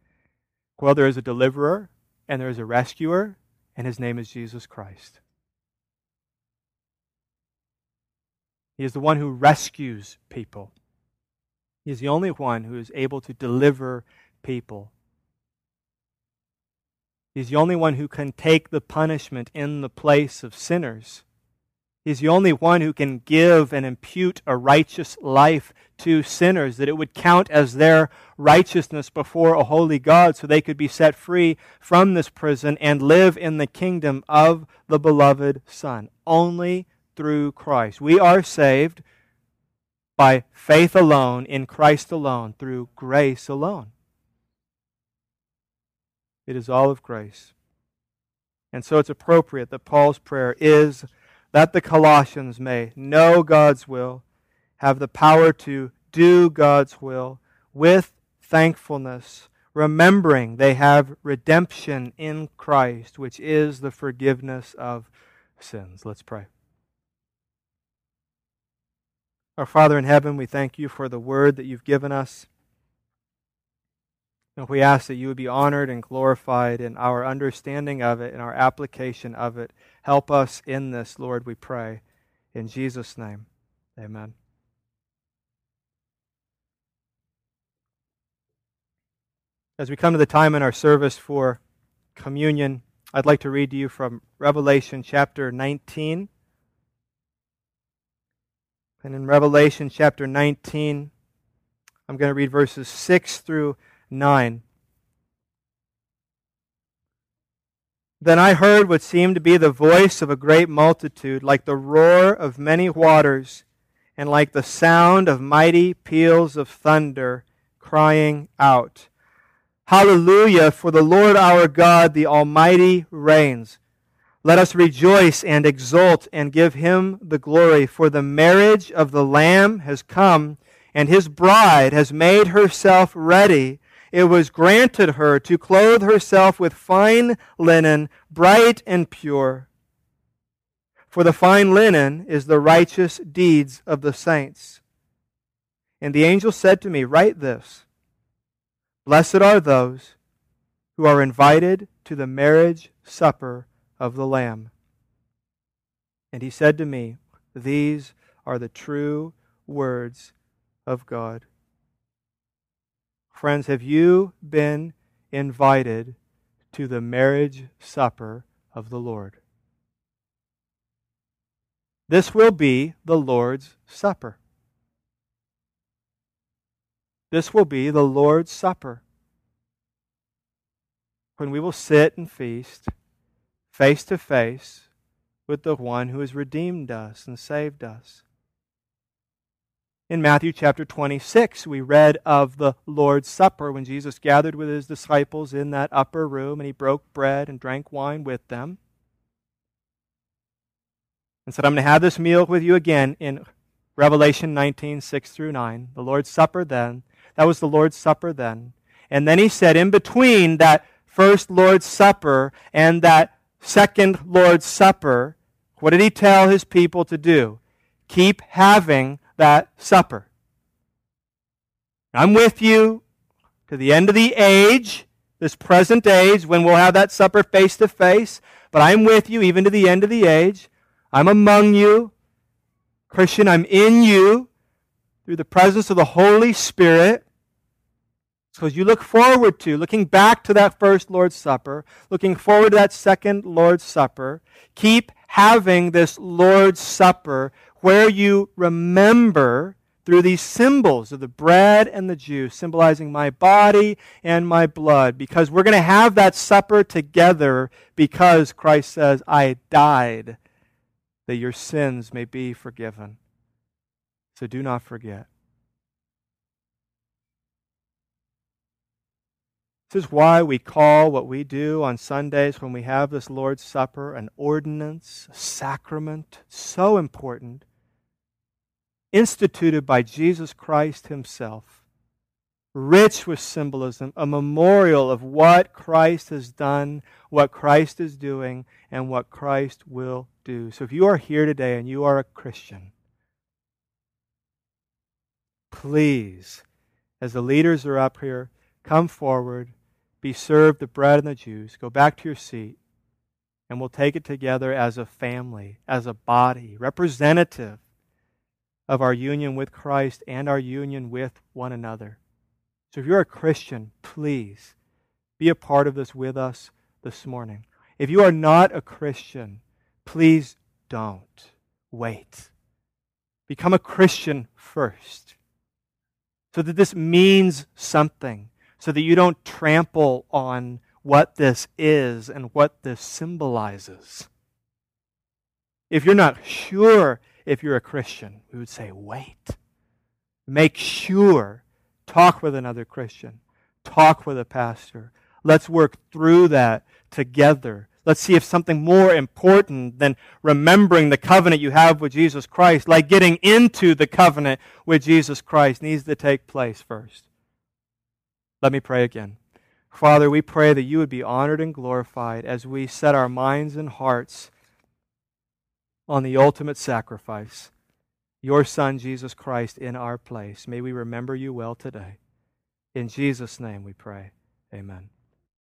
Well, there is a deliverer and there is a rescuer, and his name is Jesus Christ. He is the one who rescues people. He is the only one who is able to deliver people. He's the only one who can take the punishment in the place of sinners. He's the only one who can give and impute a righteous life to sinners, that it would count as their righteousness before a holy God, so they could be set free from this prison and live in the kingdom of the beloved Son. Only through Christ. We are saved by faith alone, in Christ alone, through grace alone. It is all of grace. And so it's appropriate that Paul's prayer is that the Colossians may know God's will, have the power to do God's will with thankfulness, remembering they have redemption in Christ, which is the forgiveness of sins. Let's pray. Our Father in heaven, we thank you for the word that you've given us. And we ask that you would be honored and glorified in our understanding of it, in our application of it. Help us in this, Lord, we pray. In Jesus' name, amen. As we come to the time in our service for communion, I'd like to read to you from Revelation chapter 19. And in Revelation chapter 19, I'm going to read verses 6 through 9. Then I heard what seemed to be the voice of a great multitude, like the roar of many waters, and like the sound of mighty peals of thunder, crying out, Hallelujah, for the Lord our God, the Almighty, reigns. Let us rejoice and exult and give him the glory, for the marriage of the Lamb has come, and his bride has made herself ready it was granted her to clothe herself with fine linen, bright and pure. For the fine linen is the righteous deeds of the saints. And the angel said to me, Write this Blessed are those who are invited to the marriage supper of the Lamb. And he said to me, These are the true words of God. Friends, have you been invited to the marriage supper of the Lord? This will be the Lord's Supper. This will be the Lord's Supper. When we will sit and feast face to face with the one who has redeemed us and saved us. In Matthew chapter 26, we read of the Lord's Supper when Jesus gathered with his disciples in that upper room and he broke bread and drank wine with them. And said, I'm going to have this meal with you again in Revelation 19, 6 through 9. The Lord's Supper then. That was the Lord's Supper then. And then he said, in between that first Lord's Supper and that second Lord's Supper, what did he tell his people to do? Keep having that supper. I'm with you to the end of the age, this present age, when we'll have that supper face to face. But I'm with you even to the end of the age. I'm among you. Christian, I'm in you through the presence of the Holy Spirit. Because you look forward to, looking back to that first Lord's Supper, looking forward to that second Lord's Supper, keep having this Lord's Supper where you remember through these symbols of the bread and the juice, symbolizing my body and my blood, because we're going to have that supper together because Christ says, I died that your sins may be forgiven. So do not forget. This is why we call what we do on Sundays when we have this Lord's Supper an ordinance, a sacrament, so important instituted by Jesus Christ Himself, rich with symbolism, a memorial of what Christ has done, what Christ is doing, and what Christ will do. So if you are here today and you are a Christian, please, as the leaders are up here, come forward, be served the bread and the juice, go back to your seat, and we'll take it together as a family, as a body, representative of our union with Christ and our union with one another. So if you're a Christian, please be a part of this with us this morning. If you are not a Christian, please don't wait. Become a Christian first so that this means something, so that you don't trample on what this is and what this symbolizes. If you're not sure if you're a Christian, we would say, wait. Make sure. Talk with another Christian. Talk with a pastor. Let's work through that together. Let's see if something more important than remembering the covenant you have with Jesus Christ, like getting into the covenant with Jesus Christ, needs to take place first. Let me pray again. Father, we pray that you would be honored and glorified as we set our minds and hearts on the ultimate sacrifice, your Son, Jesus Christ, in our place. May we remember you well today. In Jesus' name we pray. Amen.